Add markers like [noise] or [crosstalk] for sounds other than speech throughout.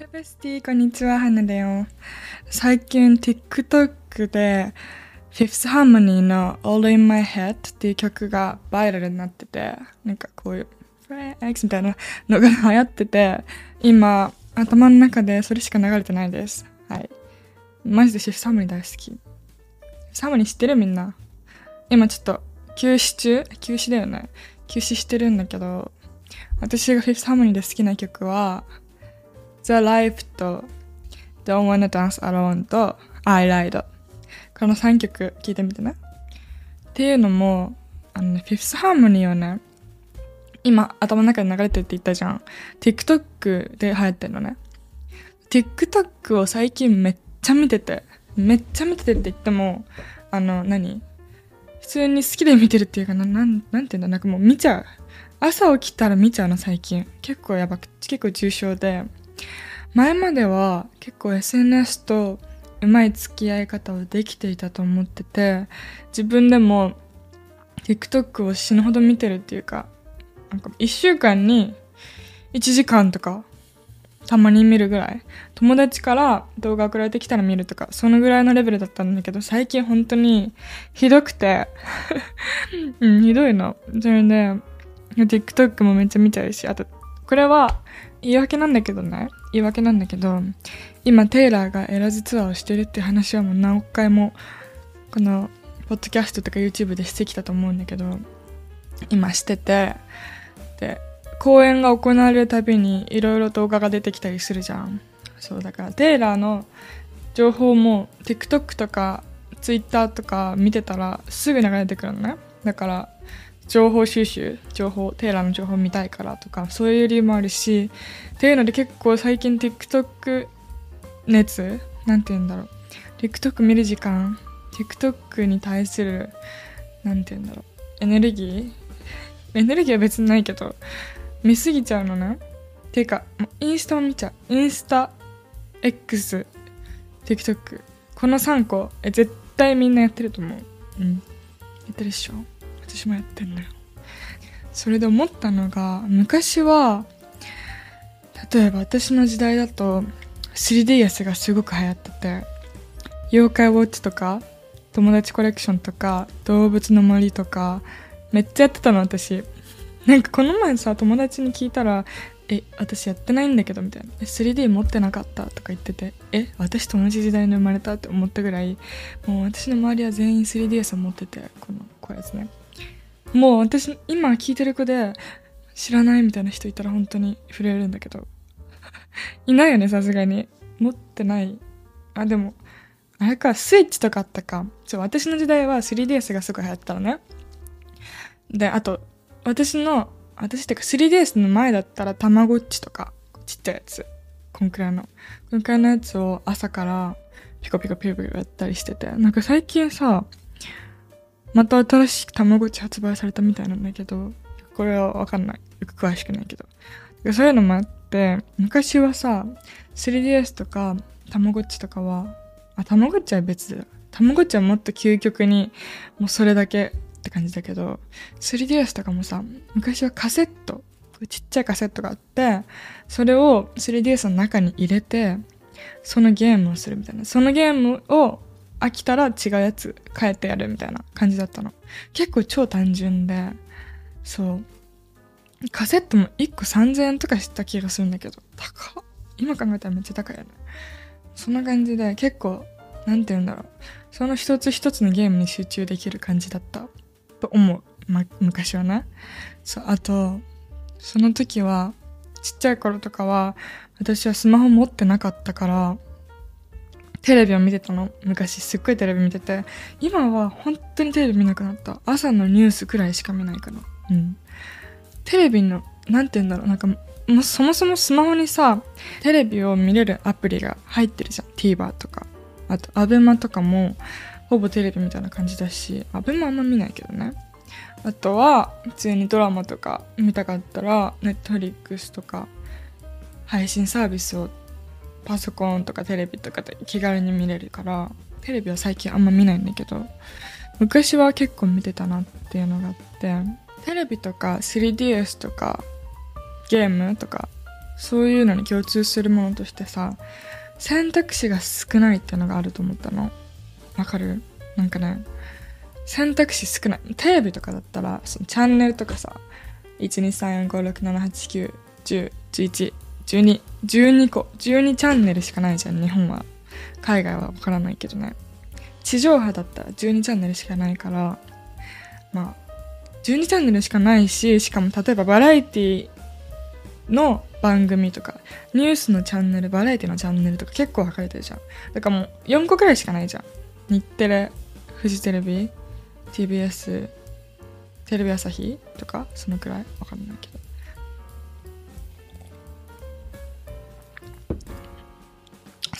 ペペスティこんにちは、花だよ。最近 TikTok で Fifth Harmony の All in My Head っていう曲がバイラルになってて、なんかこういうフレー X みたいなのが流行ってて、今頭の中でそれしか流れてないです。はい。マジで Fifth Harmony 大好き。サムニ知ってるみんな。今ちょっと休止中？休止だよね。休止してるんだけど、私が Fifth Harmony で好きな曲は The Life と Don't Wanna Dance Alone と I Lied この3曲聴いてみてね。っていうのもあのね Fifth Harmony をね今頭の中で流れてるって言ったじゃん。TikTok で流行ってるのね。TikTok を最近めっちゃ見ててめっちゃ見ててって言ってもあの何？普通に好きで見てるっていうかななんなんていうんだ？なんかもう見ちゃう。朝起きたら見ちゃうの最近。結構やばく結構重症で。前までは結構 SNS とうまい付き合い方をできていたと思ってて自分でも TikTok を死ぬほど見てるっていうかなんか1週間に1時間とかたまに見るぐらい友達から動画送られてきたら見るとかそのぐらいのレベルだったんだけど最近本当にひどくて [laughs] うんひどいの。それで TikTok もめっちゃ見ちゃうしあとこれは言い訳なんだけどね。言い訳なんだけど今テイラーがエラズツアーをしてるって話はもう何回もこのポッドキャストとか YouTube でしてきたと思うんだけど今しててで公演が行われるたびにいろいろ動画が出てきたりするじゃん。そうだからテイラーの情報も TikTok とか Twitter とか見てたらすぐ流れてくるのね。だから情報収集情報テーラーの情報見たいからとかそういう理由もあるしっていうので結構最近 TikTok 熱なんて言うんだろう。TikTok 見る時間 TikTok に対するなんて言うんだろう。エネルギー？エネルギーは別にないけど見すぎちゃうのね。ていうかインスタも見ちゃう。インスタ X TikTok この3個え絶対みんなやってると思う。うん。やってるっしょ。私もやってんのよ。それで思ったのが昔は例えば私の時代だと 3DS がすごく流行ってて妖怪ウォッチとか友達コレクションとか動物の森とかめっちゃやってたの私。なんかこの前さ友達に聞いたらえ私やってないんだけどみたいな。3D 持ってなかったとか言っててえ私と同じ時代に生まれたって思ったぐらいもう私の周りは全員 3DS を持っててこのこういうやつね。もう私今聞いてる子で知らないみたいな人いたら本当に震えるんだけど。[laughs] いないよねさすがに。持ってない。あでもあれかスイッチとかあったか。そう私の時代は 3DS がすごい流行ったのね。であと私の私ってか 3DS の前だったらたまごっちとかちっちゃいやつ。こんくらいの。こんくらいのやつを朝からピコピコピコピコやったりしてて。なんか最近さまた新しいたまごっち発売されたみたいなんだけどこれはわかんない。よく詳しくないけど。そういうのもあって昔はさ 3DS とかたまごっちとかはあたまごっちは別だたまごっちはもっと究極にもうそれだけって感じだけど 3DS とかもさ昔はカセットちっちゃいカセットがあってそれを 3DS の中に入れてそのゲームをするみたいな。そのゲームを飽きたら違うやつ変えてやるみたいな感じだったの。結構超単純でそう。カセットも1個3000円とかした気がするんだけど高っ。今考えたらめっちゃ高いよね。そんな感じで結構なんて言うんだろう。その一つ一つのゲームに集中できる感じだった。と思う、ま、昔はね。そうあとその時はちっちゃい頃とかは私はスマホ持ってなかったからテレビを見てたの。昔すっごいテレビ見てて。今は本当にテレビ見なくなった。朝のニュースくらいしか見ないからうん。テレビのなんて言うんだろう。なんかもそもそもスマホにさテレビを見れるアプリが入ってるじゃん。TVer とか。あと ABEMA とかもほぼテレビみたいな感じだし ABEMA あんま見ないけどね。あとは普通にドラマとか見たかったら Netflix とか配信サービスをパソコンとかテレビとかで気軽に見れるからテレビは最近あんま見ないんだけど昔は結構見てたなっていうのがあってテレビとか 3DS とかゲームとかそういうのに共通するものとしてさ、選択肢が少ないっていうのがあると思ったの。わかる？なんかね、選択肢少ない。テレビとかだったら、そのチャンネルとかさ、1234567891011 12個12チャンネルしかないじゃん日本は。海外はわからないけどね。地上波だったら12チャンネルしかないからまあ12チャンネルしかないししかも例えばバラエティの番組とかニュースのチャンネルバラエティのチャンネルとか結構分かれてるじゃん。だからもう4個くらいしかないじゃん。日テレフジテレビ TBS テレビ朝日とかそのくらい。わかんないけど。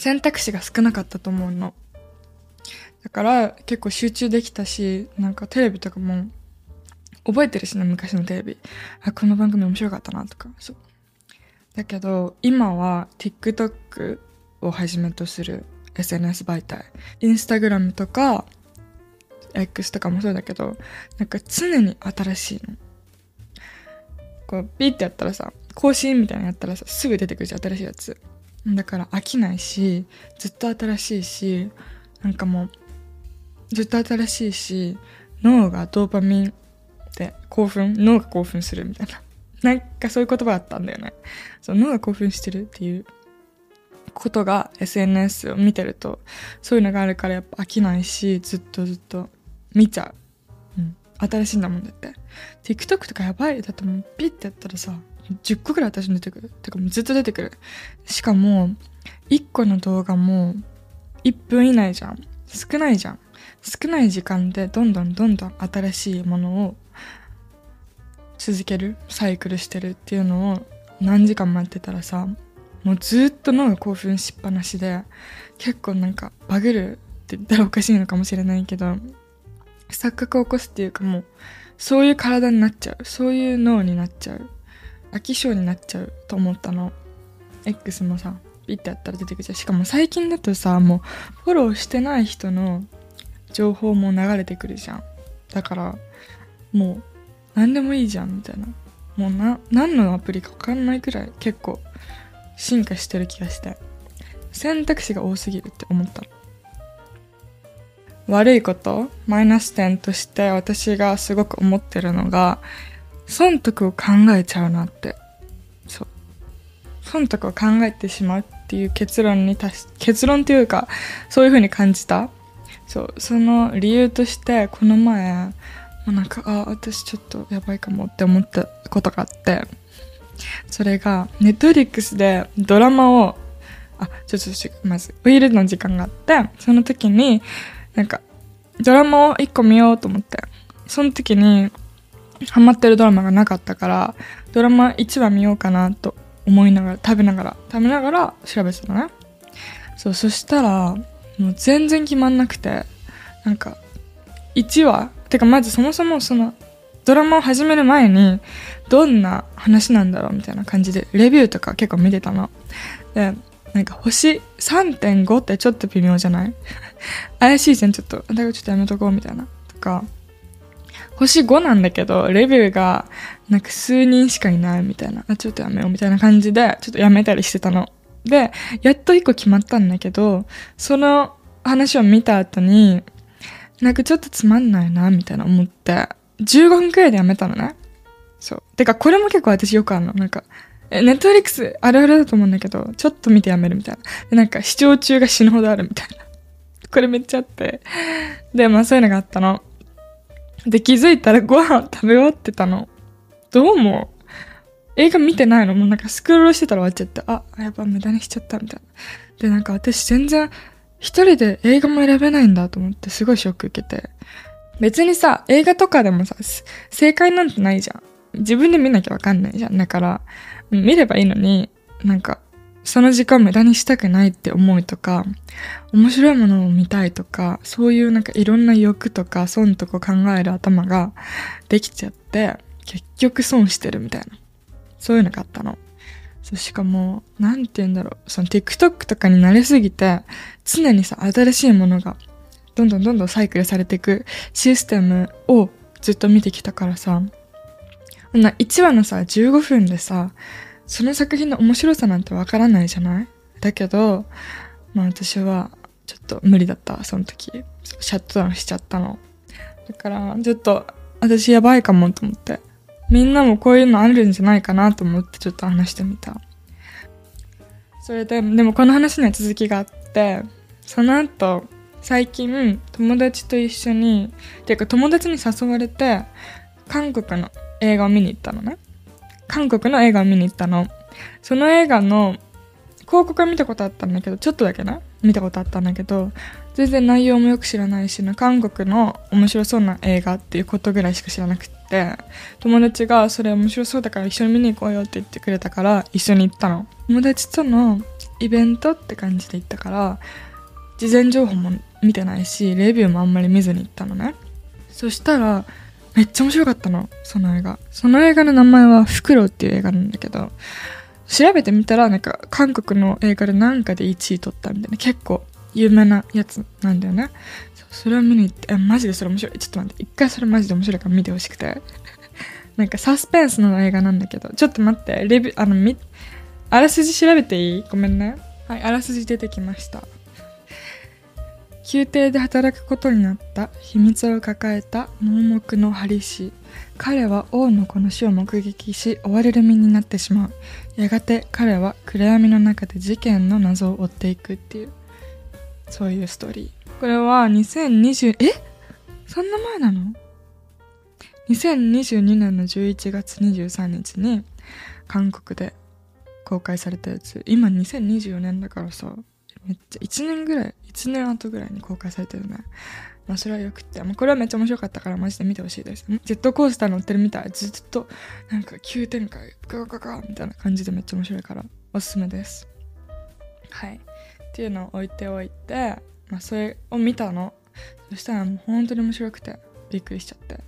選択肢が少なかったと思うの。だから結構集中できたしなんかテレビとかも覚えてるしね昔のテレビ。あこの番組面白かったなとか。そう。だけど今は TikTok をはじめとする SNS 媒体。インスタグラムとか X とかもそうだけど、なんか常に新しいの。こう、ピッてやったらさ、更新みたいなのやったらさ、すぐ出てくるじゃん、新しいやつ。だから飽きないし、ずっと新しいし、なんかもう、ずっと新しいし、脳がドーパミンで興奮、脳が興奮するみたいな。[laughs] なんかそういう言葉あったんだよね。そう脳が興奮してるっていうことが SNS を見てると、そういうのがあるからやっぱ飽きないし、ずっとずっと見ちゃう。うん。新しいんだもんだって。TikTok とかやばい。だってもうピッてやったらさ、10個くらい私に出てくる。てかもうずっと出てくる。しかも、1個の動画も1分以内じゃん。少ないじゃん。少ない時間でどんどんどんどん新しいものを続ける、サイクルしてるっていうのを何時間もやってたらさ、もうずっと脳が興奮しっぱなしで、結構なんかバグるって言ったらおかしいのかもしれないけど、錯覚を起こすっていうかもう、そういう体になっちゃう。そういう脳になっちゃう。飽き性になっちゃうと思ったの。X もさ、ピッてやったら出てくるじゃん。しかも最近だとさ、もうフォローしてない人の情報も流れてくるじゃん。だから、もう何でもいいじゃんみたいな。もうな、何のアプリかわかんないくらい結構進化してる気がして。選択肢が多すぎるって思った。悪いこと、マイナス点として私がすごく思ってるのが、損得を考えちゃうなって。そう。損得を考えてしまうっていう結論に達し、結論っていうか、そういう風に感じた。そう。その理由として、この前、もなんか、あ、私ちょっとやばいかもって思ったことがあって、それが、ネットフリックスでドラマを、あ、ちょっと、まず、お昼の時間があって、その時に、なんか、ドラマを一個見ようと思って。その時に、ハマってるドラマがなかったから、ドラマ1話見ようかなと思いながら、食べながら、食べながら調べてたのね。そう、そしたら、もう全然決まんなくて、なんか、1話てかまずそもそもその、ドラマを始める前に、どんな話なんだろうみたいな感じで、レビューとか結構見てたの。で、なんか星3.5ってちょっと微妙じゃない？[laughs] 怪しいじゃん、ちょっと。だからちょっとやめとこうみたいな。とか、星5なんだけど、レビューがなんか数人しかいないみたいな。あ、ちょっとやめようみたいな感じで、ちょっとやめたりしてたの。で、やっと1個決まったんだけど、その話を見た後に、なんかちょっとつまんないな、みたいな思って、15分くらいでやめたのね。そう。てか、これも結構私よくあるの。なんか、え、ネットフリックスあるあるだと思うんだけど、ちょっと見てやめるみたいな。で、なんか視聴中が死ぬほどあるみたいな。これめっちゃあって。で、まあそういうのがあったの。で、気づいたらご飯食べ終わってたの。どうも、映画見てないのもうなんかスクロールしてたら終わっちゃって、あ、やっぱ無駄にしちゃったみたいな。で、なんか私全然一人で映画も選べないんだと思ってすごいショック受けて。別にさ、映画とかでもさ、正解なんてないじゃん。自分で見なきゃわかんないじゃん。だから、見ればいいのに、なんか、その時間無駄にしたくないって思いとか、面白いものを見たいとか、そういうなんかいろんな欲とか損とか考える頭ができちゃって、結局損してるみたいな。そういうのがあったの。そうしかも、なんて言うんだろう。その TikTok とかに慣れすぎて、常にさ、新しいものが、どんどんどんどんサイクルされていくシステムをずっと見てきたからさ、な1話のさ、15分でさ、その作品の面白さなんてわからないじゃない？だけど、まあ私はちょっと無理だった、その時。シャットダウンしちゃったの。だから、ちょっと私やばいかもと思って。みんなもこういうのあるんじゃないかなと思ってちょっと話してみた。それで、でもこの話には続きがあって、その後、最近友達と一緒に、ていうか友達に誘われて、韓国の映画を見に行ったのね。韓国の映画を見に行ったの。その映画の広告は見たことあったんだけど、ちょっとだけな、見たことあったんだけど、全然内容もよく知らないし、韓国の面白そうな映画っていうことぐらいしか知らなくて、友達がそれ面白そうだから一緒に見に行こうよって言ってくれたから一緒に行ったの。友達とのイベントって感じで行ったから、事前情報も見てないし、レビューもあんまり見ずに行ったのね。そしたら、めっちゃ面白かったの、その映画。その映画の名前はフクロウっていう映画なんだけど、調べてみたら、なんか、韓国の映画でなんかで1位取ったみたいな、結構有名なやつなんだよね。それを見に行って、え、マジでそれ面白い。ちょっと待って、一回それマジで面白いから見てほしくて。[laughs] なんかサスペンスの映画なんだけど、ちょっと待って、レビ、あの、み、あらすじ調べていい？ごめんね。はい、あらすじ出てきました。宮廷で働くことになった秘密を抱えた盲目のハリシ。彼は王の子の死を目撃し追われる身になってしまう。やがて彼は暗闇の中で事件の謎を追っていくっていう。そういうストーリー。これは2020え？そんな前なの ?2022 年の11月23日に韓国で公開されたやつ。今2024年だからさ。めっちゃ1年ぐらい1年後ぐらいに公開されてるね。まあそれはよくて、まあ、これはめっちゃ面白かったからマジで見てほしいです。ジェットコースター乗ってるみたい。ずっとなんか急展開、ガガガガみたいな感じでめっちゃ面白いからおすすめです。はい。っていうのを置いておいて、まあそれを見たの。そしたらもう本当に面白くてびっくりしちゃって。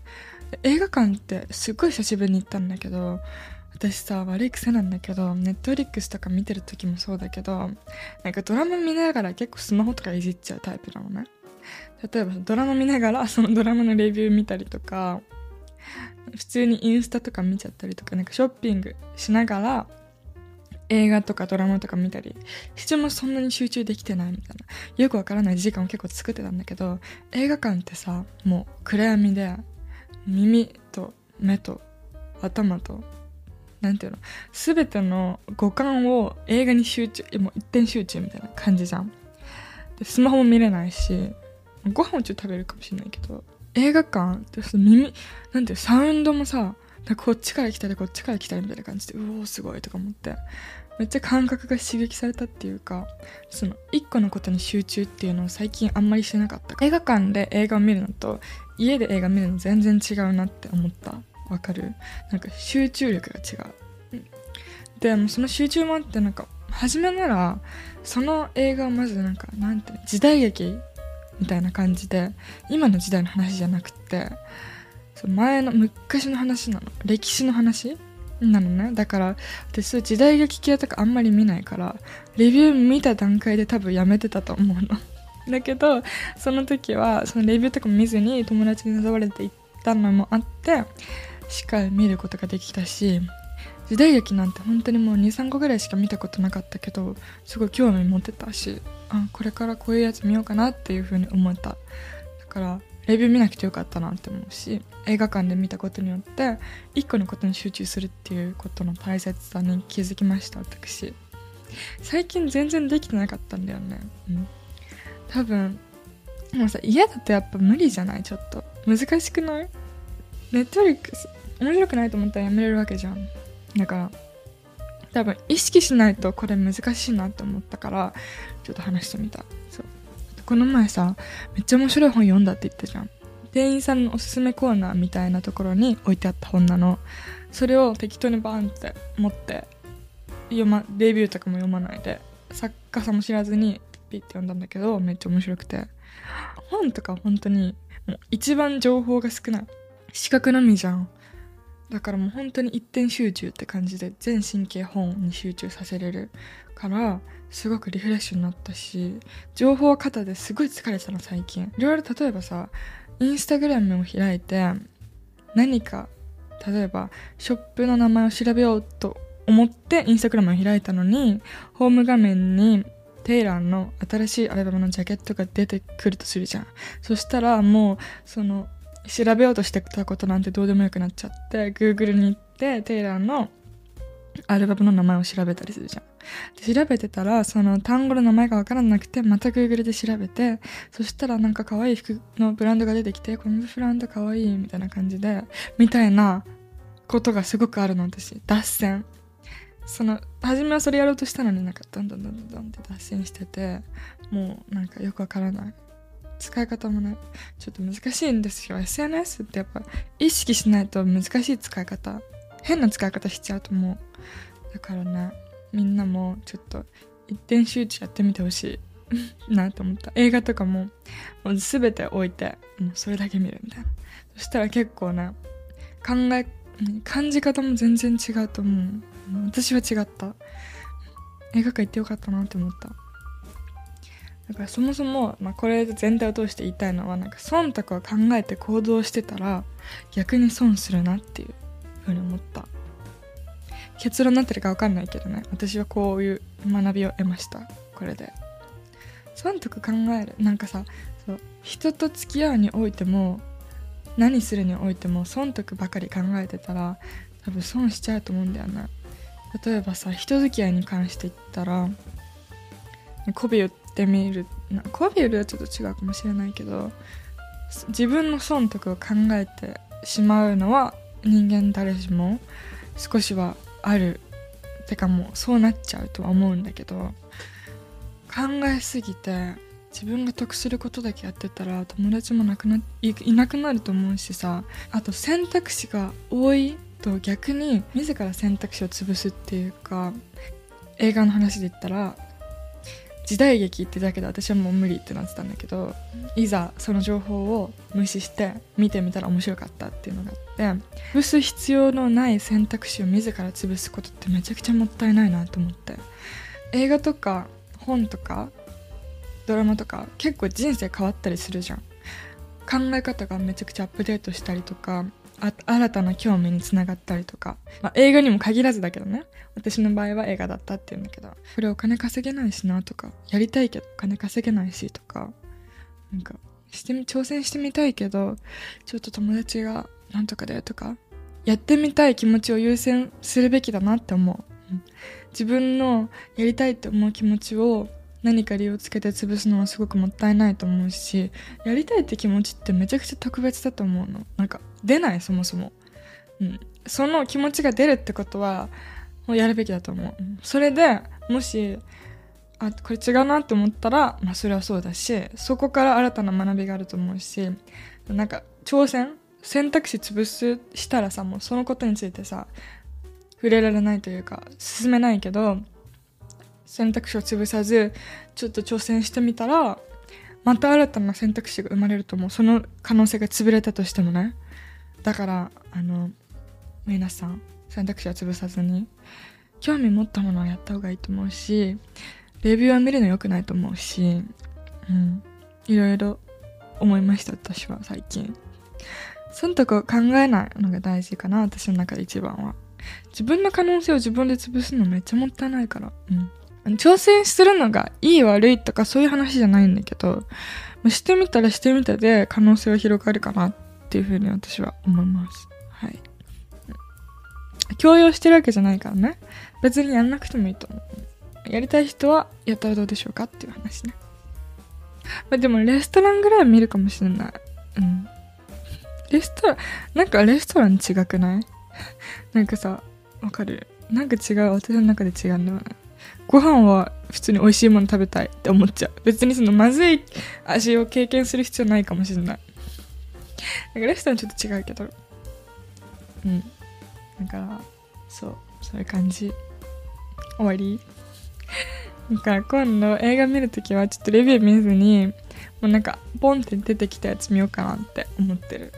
映画館ってすっごい久しぶりに行ったんだけど、私さ悪い癖なんだけどネットフリックスとか見てる時もそうだけどなんかドラマ見ながら結構スマホとかいじっちゃうタイプなのね。例えばドラマ見ながらそのドラマのレビュー見たりとか普通にインスタとか見ちゃったりとかなんかショッピングしながら映画とかドラマとか見たり人もそんなに集中できてないみたいな。よくわからない時間を結構作ってたんだけど映画館ってさもう暗闇で耳と目と頭となんていうの？全ての五感を映画に集中もう一点集中みたいな感じじゃん。でスマホも見れないしご飯をちょっと食べるかもしれないけど映画館って耳なんていうサウンドもさこっちから来たりこっちから来たりみたいな感じでうおーすごいとか思ってめっちゃ感覚が刺激されたっていうかその一個のことに集中っていうのを最近あんまりしてなかった映画館で映画を見るのと家で映画見るの全然違うなって思った。わかる？なんか集中力が違う。で、もその集中もあってなんか、初めなら、その映画をまずなんか、なんて時代劇みたいな感じで、今の時代の話じゃなくて、前の昔の話なの。歴史の話なのね。だから、私そう時代劇系とかあんまり見ないから、レビュー見た段階で多分やめてたと思うの。[laughs] だけど、その時は、そのレビューとかも見ずに友達に誘われて行ったのもあって、しか見ることができたし時代劇なんて本当にもう23個ぐらいしか見たことなかったけどすごい興味持ってたしあこれからこういうやつ見ようかなっていう風に思った。だからレビュー見なくてよかったなって思うし映画館で見たことによって一個のことに集中するっていうことの大切さに気づきました私。最近全然できてなかったんだよね。うん。多分もうさ家だとやっぱ無理じゃない？ちょっと。難しくない？ネットリックス面白くないと思ったらやめれるわけじゃん。だから多分意識しないとこれ難しいなって思ったからちょっと話してみた。そう。この前さめっちゃ面白い本読んだって言ったじゃん。店員さんのおすすめコーナーみたいなところに置いてあった本なの。それを適当にバーンって持って読まレビューとかも読まないで作家さんも知らずにピッて読んだんだけどめっちゃ面白くて。本とか本当にもう一番情報が少ない。視覚のみじゃん。だからもう本当に一点集中って感じで全神経本に集中させれるからすごくリフレッシュになったし情報型ですごい疲れてたの最近いろいろ例えばさインスタグラムを開いて何か例えばショップの名前を調べようと思ってインスタグラムを開いたのに、ホーム画面にテイラーの新しいアルバムのジャケットが出てくるとするじゃん。そしたらもう、その、調べようとしてたことなんてどうでもよくなっちゃって、Google に行ってテイラーのアルバムの名前を調べたりするじゃん。で調べてたら、その単語の名前がわからなくて、また Google で調べて、そしたらなんか可愛い服のブランドが出てきて、このブランド可愛いみたいな感じで、みたいなことがすごくあるの、私。脱線。その、初めはそれやろうとしたのになんか、どんどんどんどんって脱線してて、もうなんかよくわからない。使い方もね、ちょっと難しいんですよ。SNS ってやっぱ意識しないと難しい使い方。変な使い方しちゃうと思う。だからねみんなもちょっと一点集中やってみてほしい。[laughs] なと思った。映画とかももう全て置いてもうそれだけ見るみたいな。そしたら結構ね考え感じ方も全然違うと思う。私は違った。映画館行ってよかったなって思った。だからそもそも、まあ、これ全体を通して言いたいのはなんか忖度を考えて行動してたら逆に損するなっていうふうに思った。結論になってるか分かんないけどね。私はこういう学びを得ました。これで。損得考える。なんかさそう人と付き合うにおいても何するにおいても損得ばかり考えてたら多分損しちゃうと思うんだよね。例えばさ人付き合いに関して言ったら媚び売ってみる媚び売るはちょっと違うかもしれないけど自分の損得を考えてしまうのは人間誰しも少しはあるてかもうそうなっちゃうとは思うんだけど考えすぎて自分が得することだけやってたら友達もなくないいなくなると思うしさあと選択肢が多いと逆に自ら選択肢を潰すっていうか映画の話で言ったら時代劇ってだけで私はもう無理ってなってたんだけどいざその情報を無視して見てみたら面白かったっていうのがあって潰す必要のない選択肢を自ら潰すことってめちゃくちゃもったいないなと思って映画とか本とかドラマとか結構人生変わったりするじゃん。考え方がめちゃくちゃアップデートしたりとか新たな興味につながったりとか、まあ、映画にも限らずだけどね。私の場合は映画だったっていうんだけど。これお金稼げないしなとかやりたいけどお金稼げないしとか。なんかして挑戦してみたいけどちょっと友達がなんとかだよとかやってみたい気持ちを優先するべきだなって思う、自分のやりたいって思う気持ちを何か理由をつけて潰すのはすごくもったいないと思うしやりたいって気持ちってめちゃくちゃ特別だと思うの。なんか出ないそもそも、うん、その気持ちが出るってことはもうやるべきだと思う、それでもしあこれ違うなって思ったら、まあ、それはそうだしそこから新たな学びがあると思うしなんか挑戦選択肢潰すしたらさもうそのことについてさ触れられないというか進めないけど選択肢を潰さずちょっと挑戦してみたらまた新たな選択肢が生まれると思う。その可能性が潰れたとしてもね。だからあの皆さん選択肢は潰さずに興味持ったものをやった方がいいと思うしレビューは見るの良くないと思うしうん。いろいろ思いました私は最近。損得を考えないのが大事かな私の中で一番は。自分の可能性を自分で潰すのめっちゃもったいないから。うん。挑戦するのがいい悪いとかそういう話じゃないんだけど、してみたらしてみたで可能性は広がるかなっていうふうに私は思います。はい。強要してるわけじゃないからね。別にやんなくてもいいと思う。やりたい人はやったらどうでしょうかっていう話ね。まあ、でもレストランぐらいは見るかもしれない。うん。レストラン、なんかレストラン違くない？[laughs] なんかさ、わかる？なんか違う、私の中で違うんだよね。ご飯は普通に美味しいもの食べたいって思っちゃう。別にそのまずい味を経験する必要ないかもしれない。なんかレストランちょっと違うけど。うん。だから、そう、そういう感じ。終わり？だから今度映画見るときはちょっとレビュー見ずに、もうなんかポンって出てきたやつ見ようかなって思ってる。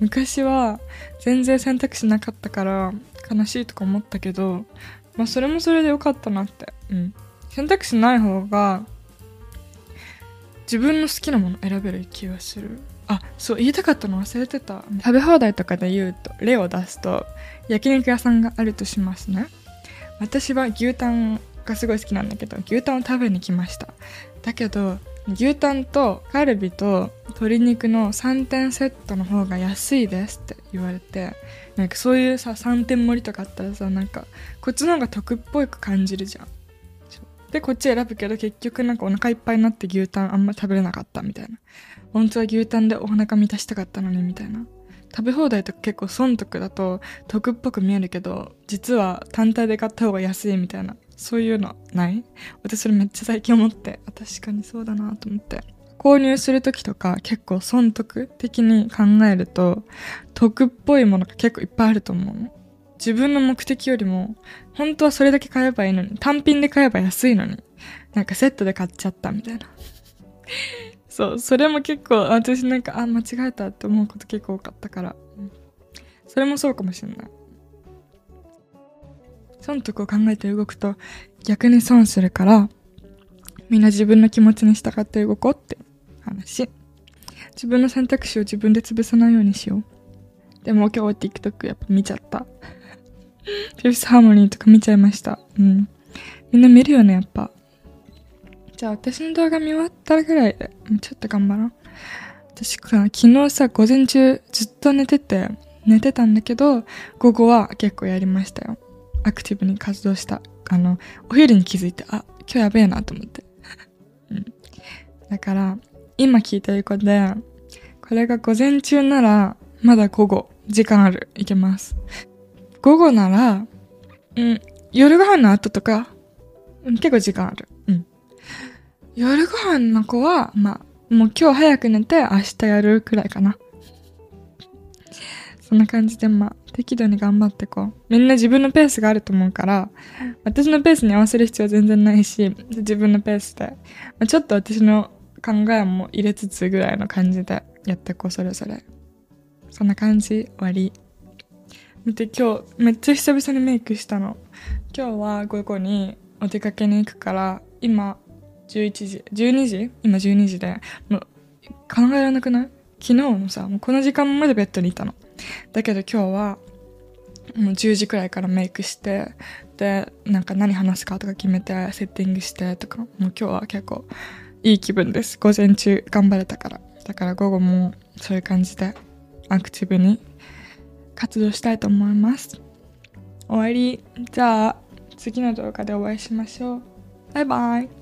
昔は全然選択肢なかったから悲しいとか思ったけど、まあそれもそれでよかったなって。うん。選択肢ない方が、自分の好きなもの選べる気がする。あ、そう、言いたかったの忘れてた。食べ放題とかで言うと、例を出すと、焼肉屋さんがあるとしますね。私は牛タンがすごい好きなんだけど牛タンを食べに来ましただけど牛タンとカルビと鶏肉の3点セットの方が安いですって言われてなんかそういうさ3点盛りとかあったらさなんかこっちの方が得っぽく感じるじゃん。でこっち選ぶけど結局なんかお腹いっぱいになって牛タンあんま食べれなかったみたいな。本当は牛タンでお腹満たしたかったのにみたいな。食べ放題とか結構損得だと得っぽく見えるけど実は単体で買った方が安いみたいな。そういうのない？私それめっちゃ最近思って。確かにそうだなと思って。購入する時とか結構損得的に考えると得っぽいものが結構いっぱいあると思うの。自分の目的よりも本当はそれだけ買えばいいのに単品で買えば安いのになんかセットで買っちゃったみたいな。[laughs] そうそれも結構私なんかあ間違えたって思うこと結構多かったから、それもそうかもしれない。損得を考えて動くと逆に損するからみんな自分の気持ちに従って動こうって。話。自分の選択肢を自分で潰さないようにしよう。でも今日 TikTok やっぱ見ちゃった。フィフスハーモニーとか見ちゃいました。うん。みんな見るよねやっぱ。じゃあ私の動画見終わったぐらいでちょっと頑張ろう。私昨日さ午前中ずっと寝てて寝てたんだけど午後は結構やりましたよ。アクティブに活動した。あの、お昼に気づいて、あ、今日やべえなと思って。[laughs] うん。だから、今聞いてる子で、これが午前中なら、まだ午後、時間ある。いけます。午後なら、うん、夜ご飯の後とか、うん、結構時間ある。うん。夜ご飯の子は、まあ、もう今日早く寝て明日やるくらいかな。そんな感じで、まあ、適度に頑張ってこう。みんな自分のペースがあると思うから、私のペースに合わせる必要は全然ないし、自分のペースで、まあ、ちょっと私の考えも入れつつぐらいの感じでやってこう、それぞれ。そんな感じ、終わり。見て、今日、めっちゃ久々にメイクしたの。今日は午後にお出かけに行くから、今、11時、12時？今12時で、もう、考えられなくない？昨日のさ、もうこの時間までベッドにいたの。だけど今日はもう10時くらいからメイクしてでなんか何話すかとか決めてセッティングしてとかもう今日は結構いい気分です。午前中頑張れたから。だから午後もそういう感じでアクティブに活動したいと思います。終わり。じゃあ次の動画でお会いしましょう。バイバイ。